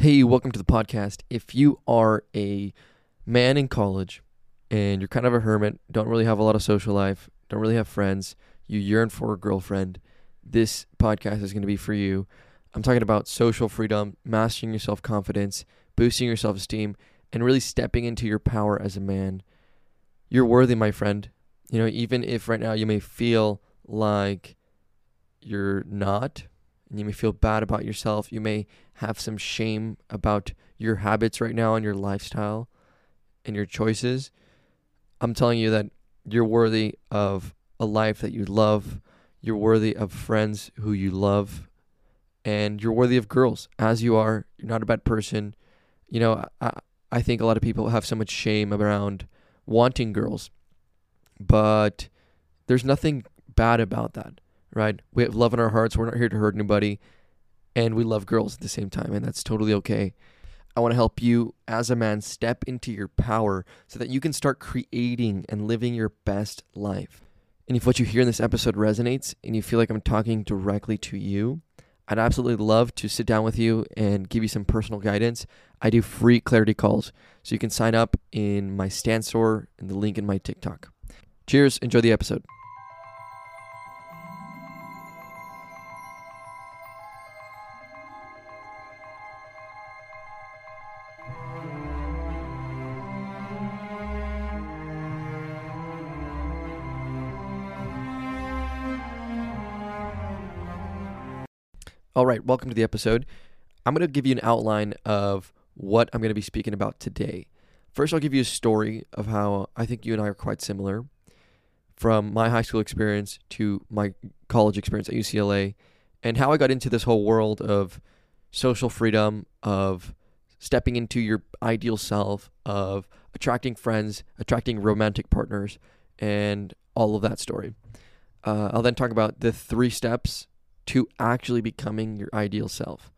Hey, welcome to the podcast. If you are a man in college and you're kind of a hermit, don't really have a lot of social life, don't really have friends, you yearn for a girlfriend, this podcast is going to be for you. I'm talking about social freedom, mastering your self confidence, boosting your self esteem, and really stepping into your power as a man. You're worthy, my friend. You know, even if right now you may feel like you're not, and you may feel bad about yourself. You may have some shame about your habits right now and your lifestyle and your choices. I'm telling you that you're worthy of a life that you love. You're worthy of friends who you love. And you're worthy of girls as you are. You're not a bad person. You know, I, I think a lot of people have so much shame around wanting girls, but there's nothing bad about that right? We have love in our hearts. We're not here to hurt anybody. And we love girls at the same time, and that's totally okay. I want to help you as a man step into your power so that you can start creating and living your best life. And if what you hear in this episode resonates and you feel like I'm talking directly to you, I'd absolutely love to sit down with you and give you some personal guidance. I do free clarity calls, so you can sign up in my Stan store and the link in my TikTok. Cheers, enjoy the episode. All right, welcome to the episode. I'm going to give you an outline of what I'm going to be speaking about today. First, I'll give you a story of how I think you and I are quite similar from my high school experience to my college experience at UCLA and how I got into this whole world of social freedom, of stepping into your ideal self, of attracting friends, attracting romantic partners, and all of that story. Uh, I'll then talk about the three steps to actually becoming your ideal self,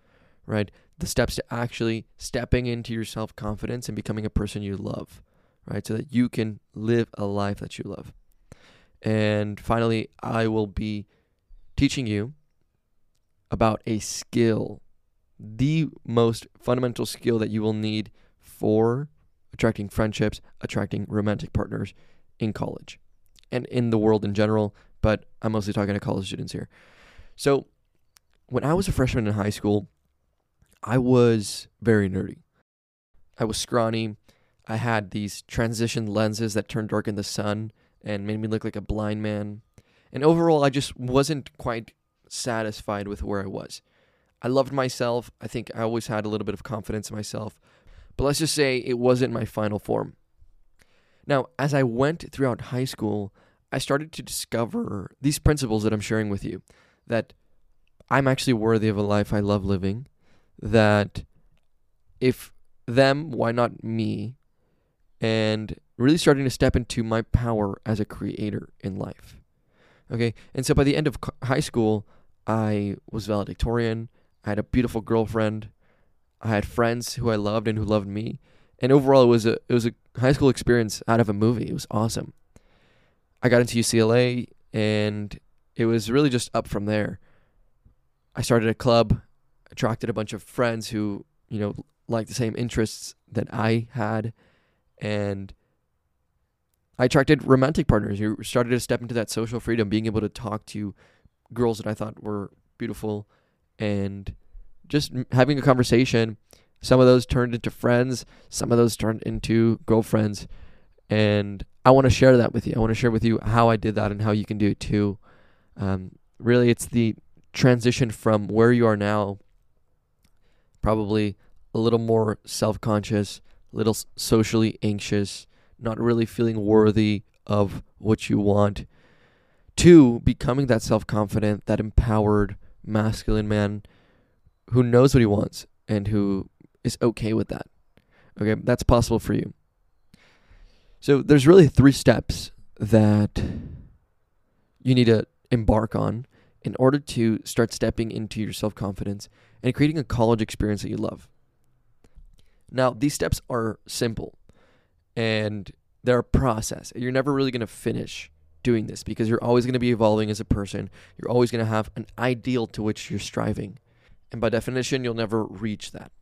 right? The steps to actually stepping into your self confidence and becoming a person you love, right? So that you can live a life that you love. And finally, I will be teaching you about a skill, the most fundamental skill that you will need for attracting friendships, attracting romantic partners in college and in the world in general. But I'm mostly talking to college students here. So, when I was a freshman in high school, I was very nerdy. I was scrawny. I had these transition lenses that turned dark in the sun and made me look like a blind man. And overall, I just wasn't quite satisfied with where I was. I loved myself. I think I always had a little bit of confidence in myself. But let's just say it wasn't my final form. Now, as I went throughout high school, I started to discover these principles that I'm sharing with you that I'm actually worthy of a life I love living, that if them, why not me? And really starting to step into my power as a creator in life. Okay, and so by the end of high school, I was valedictorian. I had a beautiful girlfriend. I had friends who I loved and who loved me. And overall, it was a it was a high school experience out of a movie. It was awesome. I got into UCLA, and it was really just up from there. I started a club, attracted a bunch of friends who, you know, like the same interests that I had, and I attracted romantic partners who started to step into that social freedom, being able to talk to girls that I thought were beautiful and just having a conversation. Some of those turned into friends, some of those turned into girlfriends. And I want to share that with you. I want to share with you how I did that and how you can do it too. Um, really, it's the transition from where you are now, probably a little more self conscious, a little socially anxious, not really feeling worthy of what you want, to becoming that self confident, that empowered, masculine man who knows what he wants and who is okay with that. Okay, that's possible for you. So there's really three steps that you need to embark on in order to start stepping into your self confidence and creating a college experience that you love. Now, these steps are simple and they're a process. You're never really going to finish doing this because you're always going to be evolving as a person. You're always going to have an ideal to which you're striving. And by definition, you'll never reach that.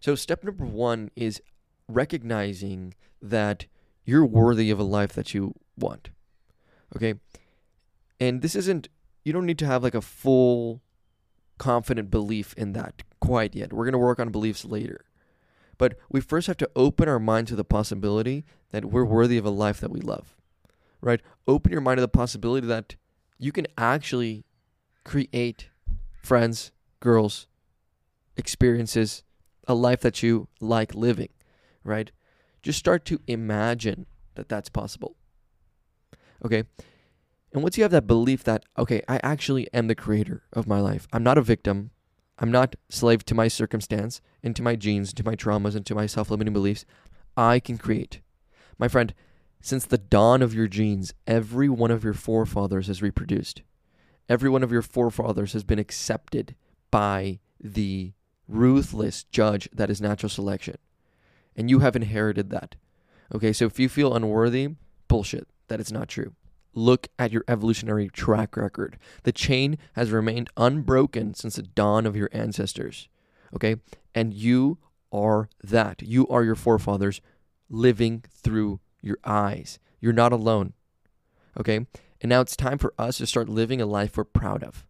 So, step number one is recognizing that you're worthy of a life that you want. Okay. And this isn't, you don't need to have like a full confident belief in that quite yet. We're going to work on beliefs later. But we first have to open our mind to the possibility that we're worthy of a life that we love. Right? Open your mind to the possibility that you can actually create friends, girls, experiences, a life that you like living, right? Just start to imagine that that's possible. Okay? And once you have that belief that, okay, I actually am the creator of my life, I'm not a victim, I'm not slave to my circumstance and to my genes, to my traumas, and to my self limiting beliefs, I can create. My friend, since the dawn of your genes, every one of your forefathers has reproduced. Every one of your forefathers has been accepted by the ruthless judge that is natural selection. And you have inherited that. Okay, so if you feel unworthy, bullshit. That is not true. Look at your evolutionary track record. The chain has remained unbroken since the dawn of your ancestors. Okay? And you are that. You are your forefathers living through your eyes. You're not alone. Okay? And now it's time for us to start living a life we're proud of.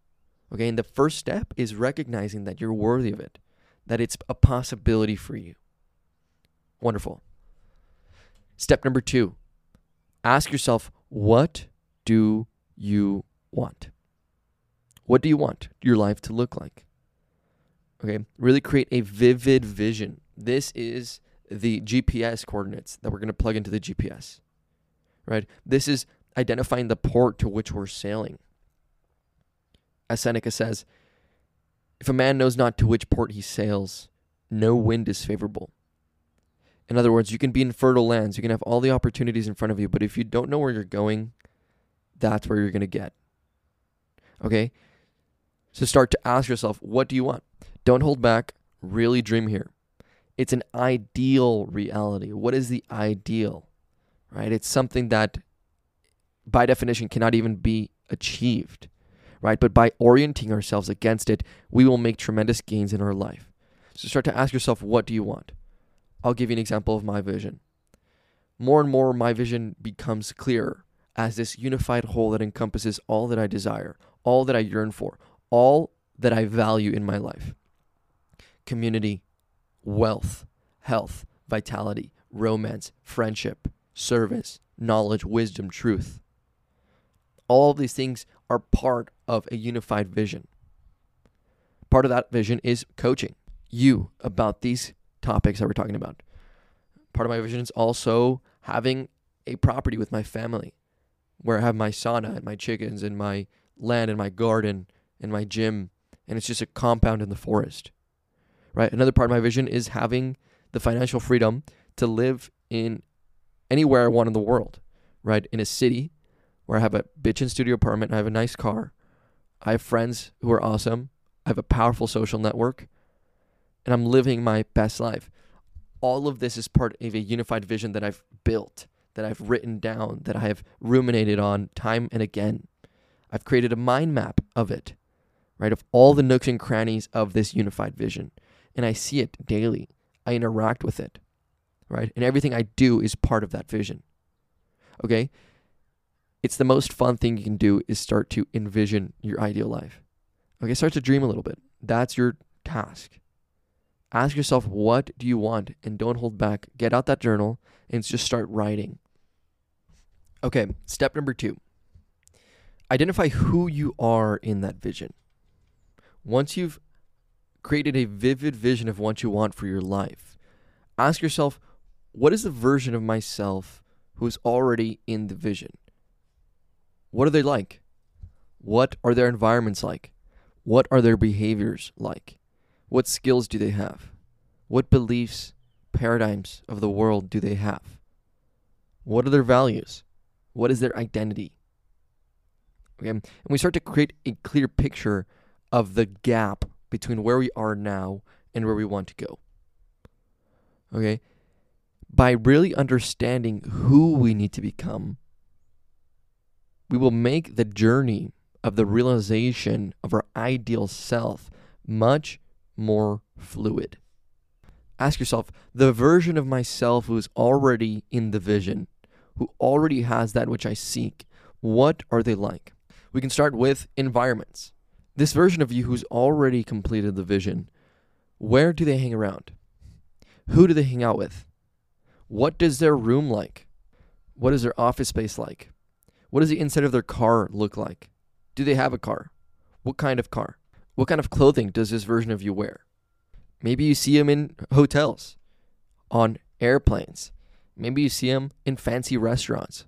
Okay? And the first step is recognizing that you're worthy of it, that it's a possibility for you. Wonderful. Step number two ask yourself, what do you want? What do you want your life to look like? Okay, really create a vivid vision. This is the GPS coordinates that we're going to plug into the GPS, right? This is identifying the port to which we're sailing. As Seneca says, if a man knows not to which port he sails, no wind is favorable. In other words, you can be in fertile lands, you can have all the opportunities in front of you, but if you don't know where you're going, that's where you're going to get. Okay? So start to ask yourself, what do you want? Don't hold back. Really dream here. It's an ideal reality. What is the ideal? Right? It's something that by definition cannot even be achieved. Right? But by orienting ourselves against it, we will make tremendous gains in our life. So start to ask yourself, what do you want? I'll give you an example of my vision. More and more, my vision becomes clearer as this unified whole that encompasses all that I desire, all that I yearn for, all that I value in my life community, wealth, health, vitality, romance, friendship, service, knowledge, wisdom, truth. All of these things are part of a unified vision. Part of that vision is coaching you about these topics that we're talking about. Part of my vision is also having a property with my family where I have my sauna and my chickens and my land and my garden and my gym, and it's just a compound in the forest. Right? Another part of my vision is having the financial freedom to live in anywhere I want in the world, right? In a city where I have a bitchin' studio apartment, I have a nice car, I have friends who are awesome, I have a powerful social network, and I'm living my best life. All of this is part of a unified vision that I've built that I've written down, that I have ruminated on time and again. I've created a mind map of it, right? Of all the nooks and crannies of this unified vision. And I see it daily. I interact with it, right? And everything I do is part of that vision. Okay? It's the most fun thing you can do is start to envision your ideal life. Okay, start to dream a little bit. That's your task. Ask yourself, what do you want? And don't hold back. Get out that journal and just start writing. Okay, step number two identify who you are in that vision. Once you've created a vivid vision of what you want for your life, ask yourself, what is the version of myself who is already in the vision? What are they like? What are their environments like? What are their behaviors like? What skills do they have? What beliefs, paradigms of the world do they have? What are their values? What is their identity? Okay, and we start to create a clear picture of the gap between where we are now and where we want to go. Okay, by really understanding who we need to become, we will make the journey of the realization of our ideal self much more fluid. ask yourself the version of myself who is already in the vision, who already has that which I seek, what are they like? We can start with environments. This version of you who's already completed the vision, where do they hang around? Who do they hang out with? What does their room like? What is their office space like? What does the inside of their car look like? Do they have a car? What kind of car? What kind of clothing does this version of you wear? Maybe you see them in hotels, on airplanes. Maybe you see them in fancy restaurants.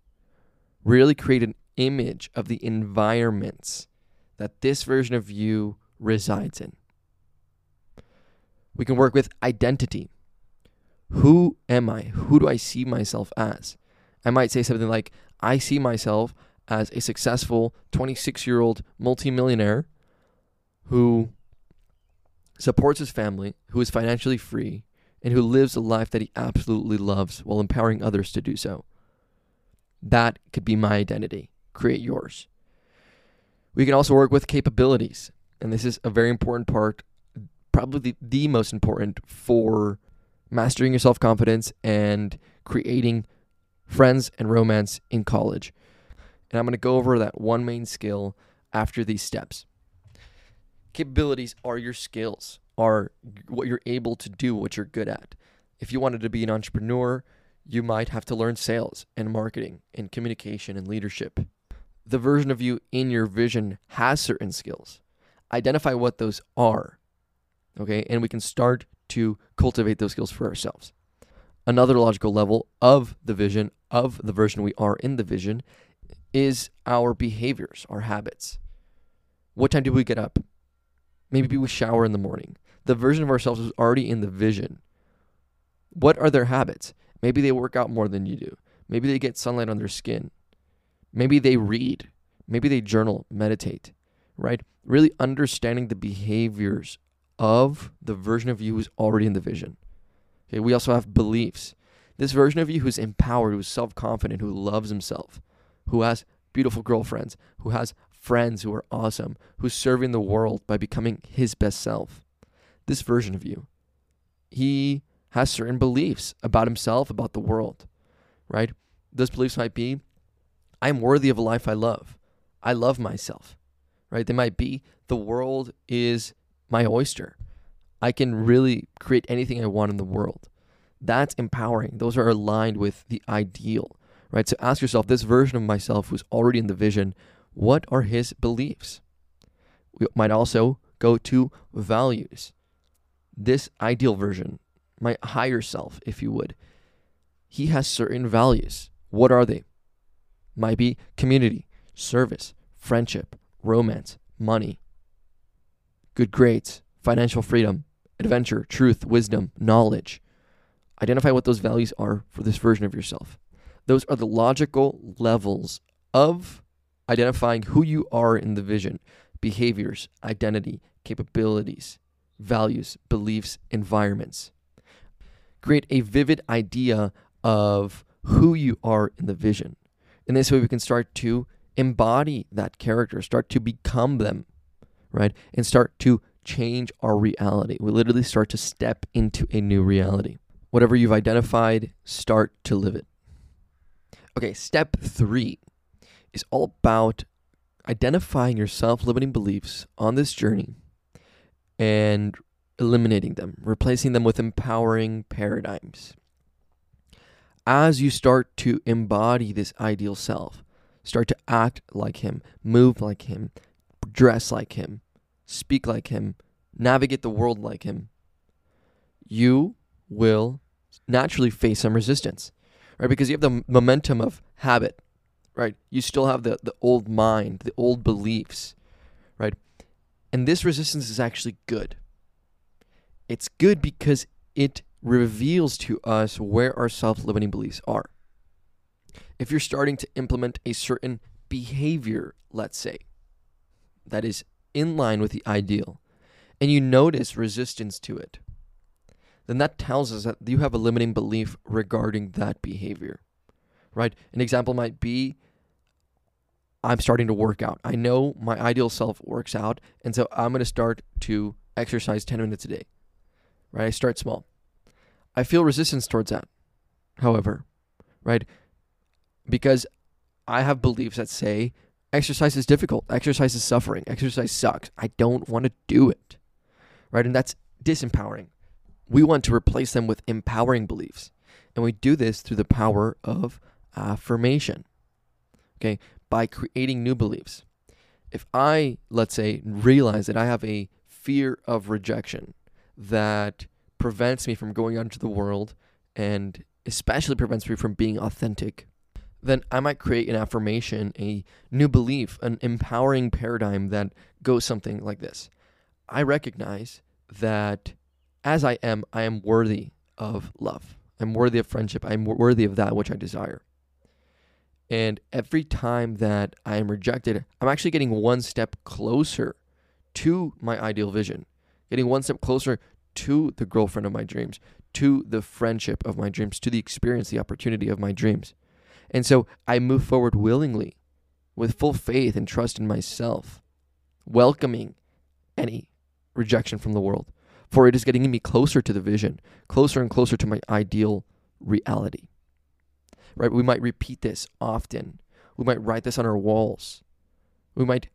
Really create an image of the environments that this version of you resides in. We can work with identity. Who am I? Who do I see myself as? I might say something like, I see myself as a successful 26 year old multimillionaire who supports his family, who is financially free, and who lives a life that he absolutely loves while empowering others to do so. That could be my identity. Create yours. We can also work with capabilities. And this is a very important part, probably the, most important for mastering your self confidence and creating friends and romance in college. And I'm going to go over that one main skill after these steps. Capabilities are your skills, are what you're able to do, what you're good at. If you wanted to be an entrepreneur, you might have to learn sales and marketing and communication and leadership. The version of you in your vision has certain skills. Identify what those are, okay? And we can start to cultivate those skills for ourselves. Another logical level of the vision, of the version we are in the vision, is our behaviors, our habits. What time do we get up? Maybe we shower in the morning. The version of ourselves is already in the vision. What are their habits? Maybe they work out more than you do. Maybe they get sunlight on their skin. Maybe they read. Maybe they journal, meditate, right? Really understanding the behaviors of the version of you who's already in the vision. Okay, we also have beliefs. This version of you who's empowered, who's self confident, who loves himself, who has beautiful girlfriends, who has friends who are awesome, who's serving the world by becoming his best self. This version of you, he has certain beliefs about himself, about the world, right? Those beliefs might be I'm worthy of a life I love. I love myself, right? They might be the world is my oyster. I can really create anything I want in the world. That's empowering. Those are aligned with the ideal, right? So ask yourself this version of myself who's already in the vision, what are his beliefs? We might also go to values. This ideal version, my higher self, if you would, he has certain values. What are they? Might be community, service, friendship, romance, money, good grades, financial freedom, adventure, truth, wisdom, knowledge. Identify what those values are for this version of yourself. Those are the logical levels of identifying who you are in the vision, behaviors, identity, capabilities, values, beliefs, environments. Create a vivid idea of who you are in the vision. In this way, we can start to embody that character, start to become them, right? And start to change our reality. We literally start to step into a new reality. Whatever you've identified, start to live it. Okay, step three is all about identifying your self limiting beliefs on this journey and eliminating them, replacing them with empowering paradigms. As you start to embody this ideal self, start to act like him, move like him, dress like him, speak like him, navigate the world like him, you will naturally face some resistance, right? Because you have the momentum of habit, right? You still have the, the old mind, the old beliefs? And this resistance is actually good. It's good because it reveals to us where our self limiting beliefs are. If you're starting to implement a certain behavior, let's say, that is in line with the ideal, and you notice resistance to it, then that tells us that you have a limiting belief regarding that behavior. Right? An example might be I'm starting to work out. I know my ideal self works out, and so I'm going to start to exercise 10 minutes a day. Right? I start small. I feel resistance towards that, however, right? Because I have beliefs that say exercise is difficult, exercise is suffering, exercise sucks. I don't want to do it, right? And that's disempowering. We want to replace them with empowering beliefs. And we do this through the power of affirmation, okay, by creating new beliefs. If I, let's say, realize that I have a fear of rejection that prevents me from going out into the world and especially prevents me from being authentic, then I might create an affirmation, a new belief, an empowering paradigm that goes something like this I recognize that as I am, I am worthy of love. I'm worthy of friendship. I'm worthy of that which I desire. And every time that I am rejected, I'm actually getting one step closer to my ideal vision, getting one step closer to the girlfriend of my dreams, to the friendship of my dreams, to the experience, the opportunity of my dreams. And so I move forward willingly with full faith and trust in myself, welcoming any rejection from the world, for it is getting me closer to the vision, closer and closer to my ideal reality. Right? We might repeat this often. We might write this on our walls. We might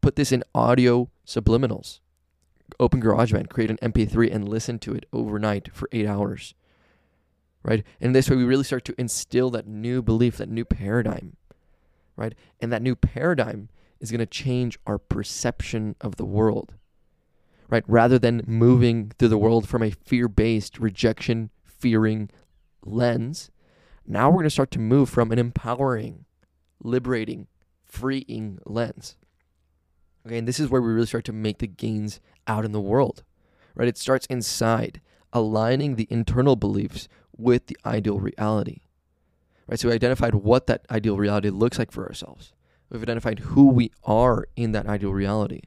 put this in audio subliminals. Open GarageBand, create an MP3, and listen to it overnight for eight hours right? And this way, we really start to instill that new belief, that new paradigm, right? And that new paradigm is going to change our perception of the world, right? Rather than moving through the world from a fear based, rejection fearing lens, now we're going to start to move from an empowering, liberating, freeing lens. Okay, and this is where we really start to make the gains out in the world, right? It starts inside, aligning the internal beliefs with the ideal reality. Right? So we identified what that ideal reality looks like for ourselves. We've identified who we are in that ideal reality.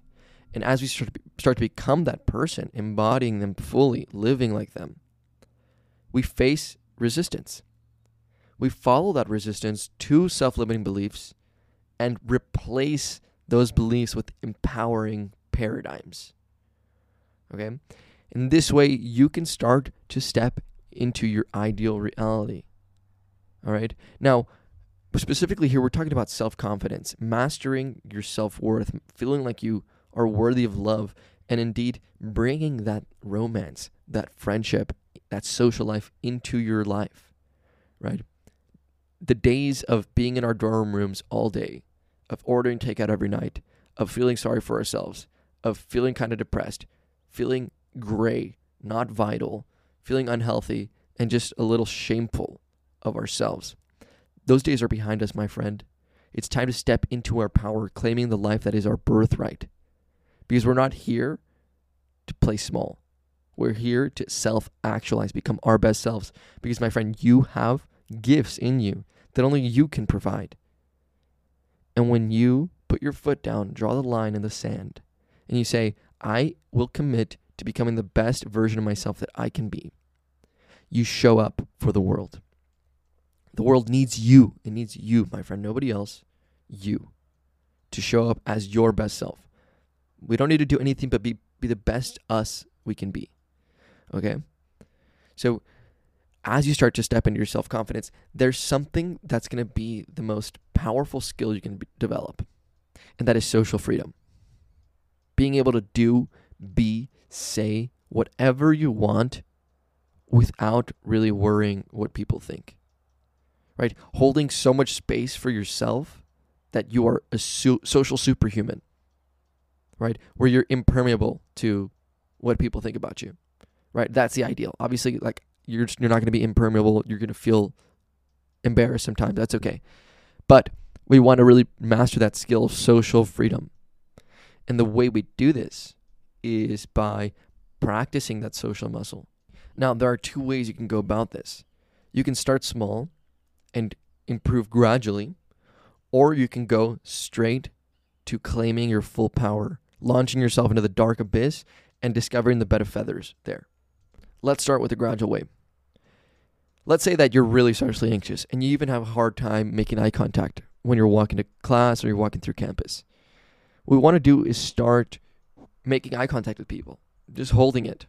And as we start to, be, start to become that person, embodying them fully, living like them, we face resistance. We follow that resistance to self limiting beliefs and replace those beliefs with empowering paradigms. Okay? In this way, you can start to step into your ideal reality. All right. Now, specifically here, we're talking about self confidence, mastering your self worth, feeling like you are worthy of love, and indeed bringing that romance, that friendship, that social life into your life. Right. The days of being in our dorm rooms all day, of ordering takeout every night, of feeling sorry for ourselves, of feeling kind of depressed, feeling gray, not vital, feeling unhealthy, and just a little shameful of ourselves. Those days are behind us, my friend. It's time to step into our power, claiming the life that is our birthright. Because we're not here to play small. We're here to self actualize, become our best selves. Because, my friend, you have gifts in you that only you can provide. And when you put your foot down, draw the line in the sand, and you say, I will commit to becoming the best version of myself that I can be, you show up for the world. The world needs you. It needs you, my friend, nobody else, you, to show up as your best self. We don't need to do anything but be, be the best us we can be. Okay? So, as you start to step into your self confidence, there's something that's going to be the most powerful skill you can develop, and that is social freedom. Being able to do, be, say whatever you want without really worrying what people think. Right? Holding so much space for yourself that you are a social superhuman. Right? Where you're impermeable to what people think about you. Right? That's the ideal. Obviously like you're just, you're not going to be impermeable. You're going to feel embarrassed sometimes. That's okay. But we want to really master that skill of social freedom. And the way we do this is by practicing that social muscle. Now, there are two ways you can go about this. You can start small and improve gradually, or you can go straight to claiming your full power, launching yourself into the dark abyss and discovering the bed of feathers there. Let's start with the gradual way. Let's say that you're really socially anxious and you even have a hard time making eye contact when you're walking to class or you're walking through campus. What we want to do is start making eye contact with people, just holding it,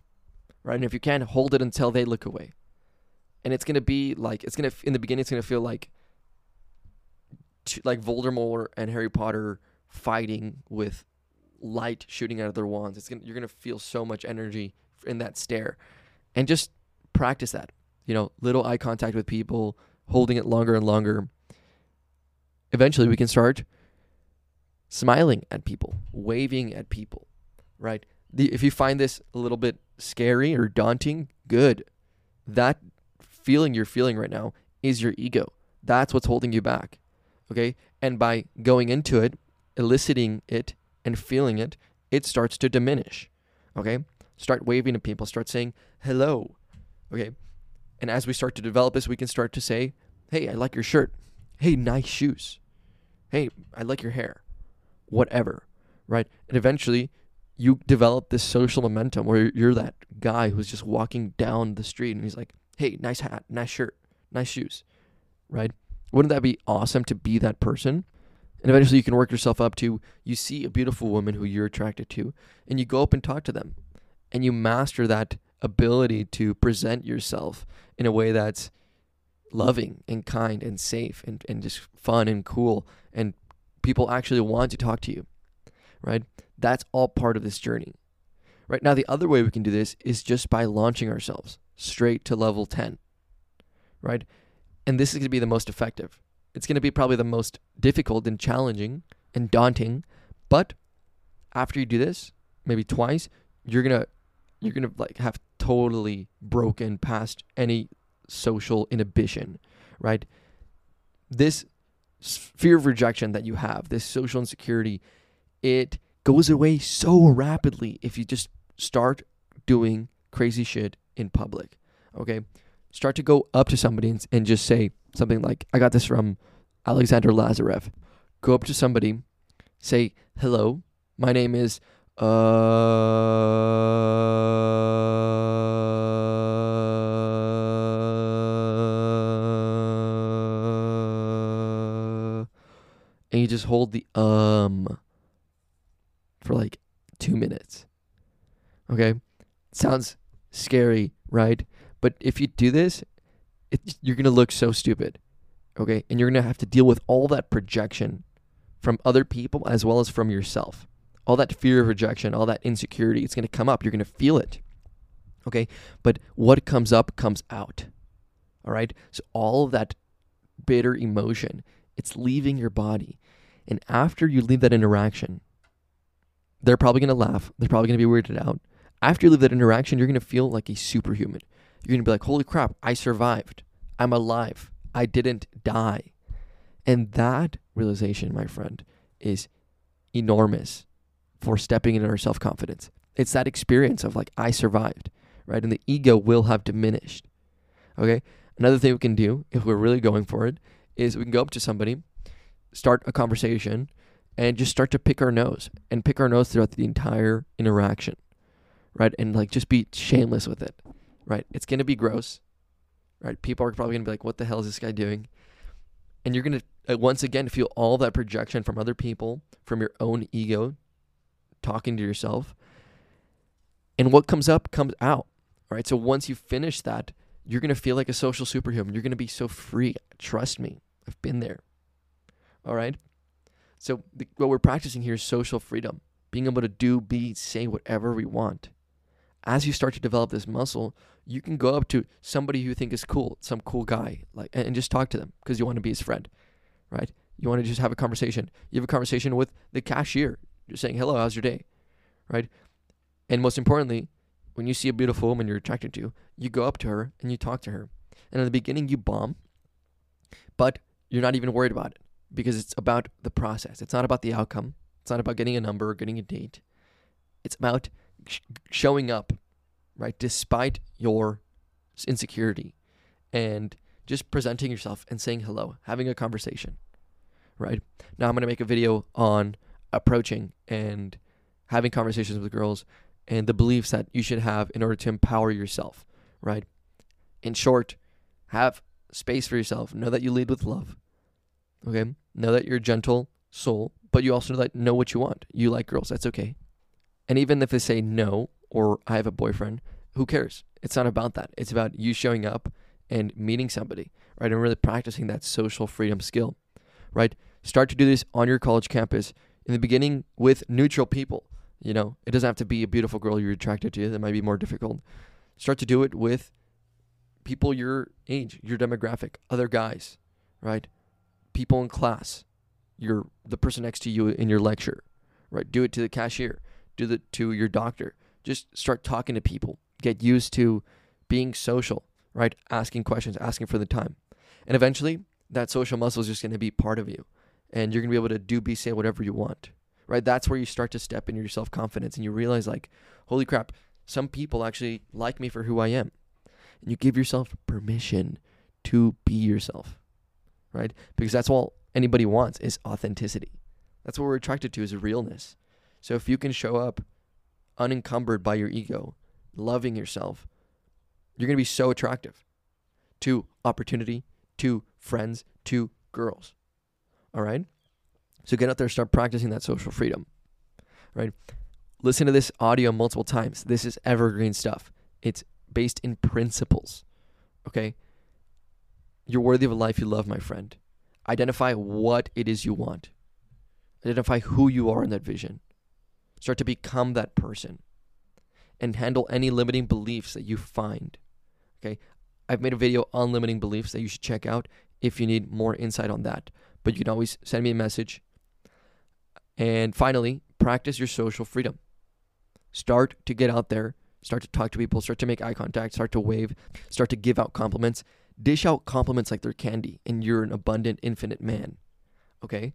right? And if you can, hold it until they look away. and it's gonna be like it's gonna in the beginning it's gonna feel like like Voldemort and Harry Potter fighting with light shooting out of their wands. It's gonna you're gonna feel so much energy in that stare, and just practice that. You know, little eye contact with people, holding it longer and longer. Eventually, we can start smiling at people, waving at people, right? The, if you find this a little bit scary or daunting, good. That feeling you're feeling right now is your ego. That's what's holding you back. Okay? And by going into it, eliciting it, and feeling it, it starts to diminish. Okay? Start waving to people, start saying hello. Okay? And as we start to develop this, we can start to say, hey, I like your shirt. Hey, nice shoes. Hey, I like your hair. Whatever. Right? And eventually, you develop this social momentum where you're that guy who's just walking down the street and he's like, hey, nice hat, nice shirt, nice shoes. Right? Wouldn't that be awesome to be that person? And eventually you can work yourself up to you see a beautiful woman who you're attracted to and you go up and talk to them and you master that ability to present yourself in a way that's loving and kind and safe and, and just fun and cool and people actually want to talk to you right? That's all part of this journey. Right now the other way we can do this is just by launching ourselves straight to level 10 right? And this is going to be the most effective. It's going to be probably the most difficult and challenging and daunting but after you do this maybe twice you're going to you're going to like have totally broken past any social inhibition, right? This fear of rejection that you have, this social insecurity, it goes away so rapidly if you just start doing crazy shit in public. Okay? Start to go up to somebody and, and just say something like, I got this from Alexander Lazarev. Go up to somebody, say, hello, my name is uh, and you just hold the um for like two minutes. Okay? Sounds scary, right? But if you do this, it, you're going to look so stupid. Okay? And you're going to have to deal with all that projection from other people as well as from yourself all that fear of rejection, all that insecurity, it's going to come up. You're going to feel it. Okay? But what comes up comes out. All right? So all of that bitter emotion, it's leaving your body. And after you leave that interaction, they're probably going to laugh. They're probably going to be weirded out. After you leave that interaction, you're going to feel like a superhuman. You're going to be like, holy crap, I survived. I'm alive. I didn't die. And that realization, my friend, is enormous for stepping into our self confidence. It's that experience of like, I survived, right? And the ego will have diminished. Okay. Another thing we can do if we're really going for it is we can go up to somebody, start a conversation, and just start to pick our nose and pick our nose throughout the entire interaction, right? And like just be shameless with it, right? It's to be gross, right? People are probably to be like, what the hell is this guy doing? And you're to, uh, once again, feel all that projection from other people, from your own ego talking to yourself. And what comes up comes out. Right. So once you finish that, you're to feel like a social superhuman. You're to be so free. Trust me, I've been there. All right. So the, what we're practicing here is social freedom, being able to do, be, say whatever we want. As you start to develop this muscle, you can go up to somebody you think is cool, some cool guy, like, and, and just talk to them because you want to be his friend, right? You want to just have a conversation. You have a conversation with the cashier. You're saying, hello, how's your day? Right? And most importantly, when you see a beautiful woman you're attracted to, you go up to her and you talk to her. And in the beginning, you bomb, but you're not even worried about it because it's about the process. It's not about the outcome. It's not about getting a number or getting a date. It's about sh- showing up, right? Despite your insecurity and just presenting yourself and saying hello, having a conversation, right? Now I'm going to make a video on approaching and having conversations with girls and the beliefs that you should have in order to empower yourself, right? In short, have space for yourself. Know that you lead with love. Okay? Know that you're a gentle soul, but you also know that know what you want. You like girls, that's okay. And even if they say no or I have a boyfriend, who cares? It's not about that. It's about you showing up and meeting somebody, right? And really practicing that social freedom skill, right? Start to do this on your college campus in the beginning with neutral people. You know, it doesn't have to be a beautiful girl you're attracted to. That might be more difficult. Start to do it with people your age, your demographic, other guys, right? People in class, your the person next to you in your lecture, right? Do it to the cashier, do it to your doctor. Just start talking to people. Get used to being social, right? Asking questions, asking for the time. And eventually, that social muscle is just going to be part of you. And you're going to be able to do, be, say whatever you want, right? That's where you start to step into your self confidence and you realize, like, holy crap, some people actually like me for who I am. And you give yourself permission to be yourself, right? Because that's all anybody wants is authenticity. That's what we're attracted to is realness. So if you can show up unencumbered by your ego, loving yourself, you're going to be so attractive to opportunity, to friends, to girls. All right? So get out there, start practicing that social freedom. Right? Listen to this audio multiple times. This is evergreen stuff. It's based in principles. Okay? You're worthy of a life you love, my friend. Identify what it is you want. Identify who you are in that vision. Start to become that person and handle any limiting beliefs that you find. Okay? I've made a video on limiting beliefs that you should check out if you need more insight on that. But you can always send me a message. And finally, practice your social freedom. Start to get out there, start to talk to people, start to make eye contact, start to wave, start to give out compliments. Dish out compliments like they're candy, and you're an abundant, infinite man. Okay?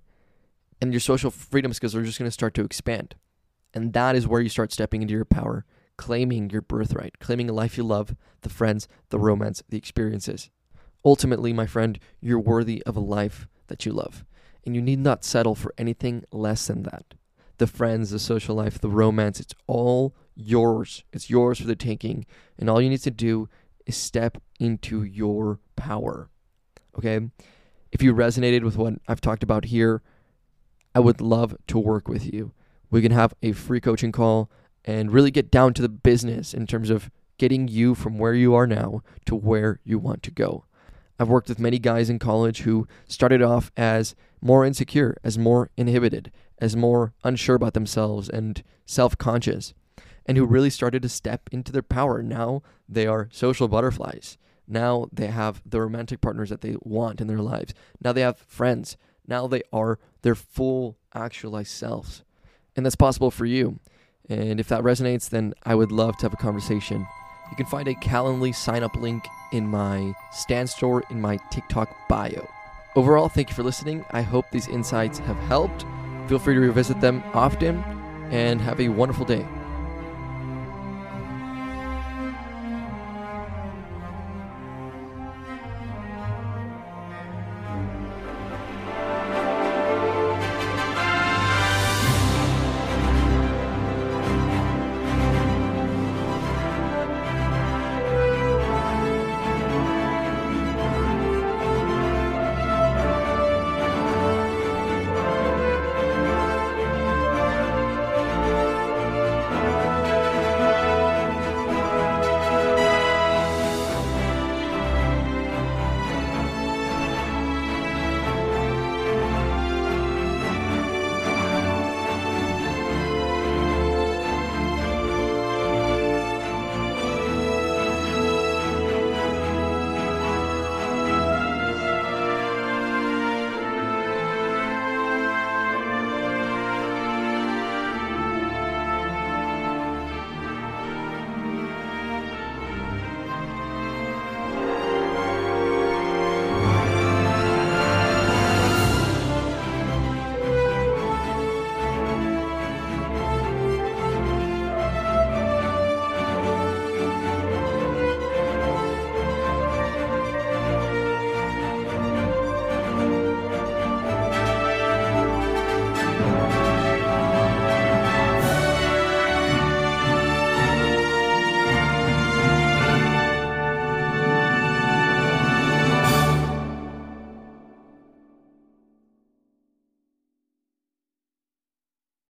And your social freedom skills are just going to start to expand. And that is where you start stepping into your power, claiming your birthright, claiming a life you love, the friends, the romance, the experiences. Ultimately, my friend, you're worthy of a life that you love. And you need not settle for anything less than that. The friends, the social life, the romance, it's all yours. It's yours for the taking. And all you need to do is step into your power. Okay? If you resonated with what I've talked about here, I would love to work with you. We can have a free coaching call and really get down to the business in terms of getting you from where you are now to where you want to go. I've worked with many guys in college who started off as more insecure, as more inhibited, as more unsure about themselves and self conscious, and who mm-hmm. really started to step into their power. Now they are social butterflies. Now they have the romantic partners that they want in their lives. Now they have friends. Now they are their full actualized selves. And that's possible for you. And if that resonates, then I would love to have a conversation. You can find a Calendly sign up link in my Stan store in my TikTok bio. Overall, thank you for listening. I hope these insights have helped. Feel free to revisit them often and have a wonderful day.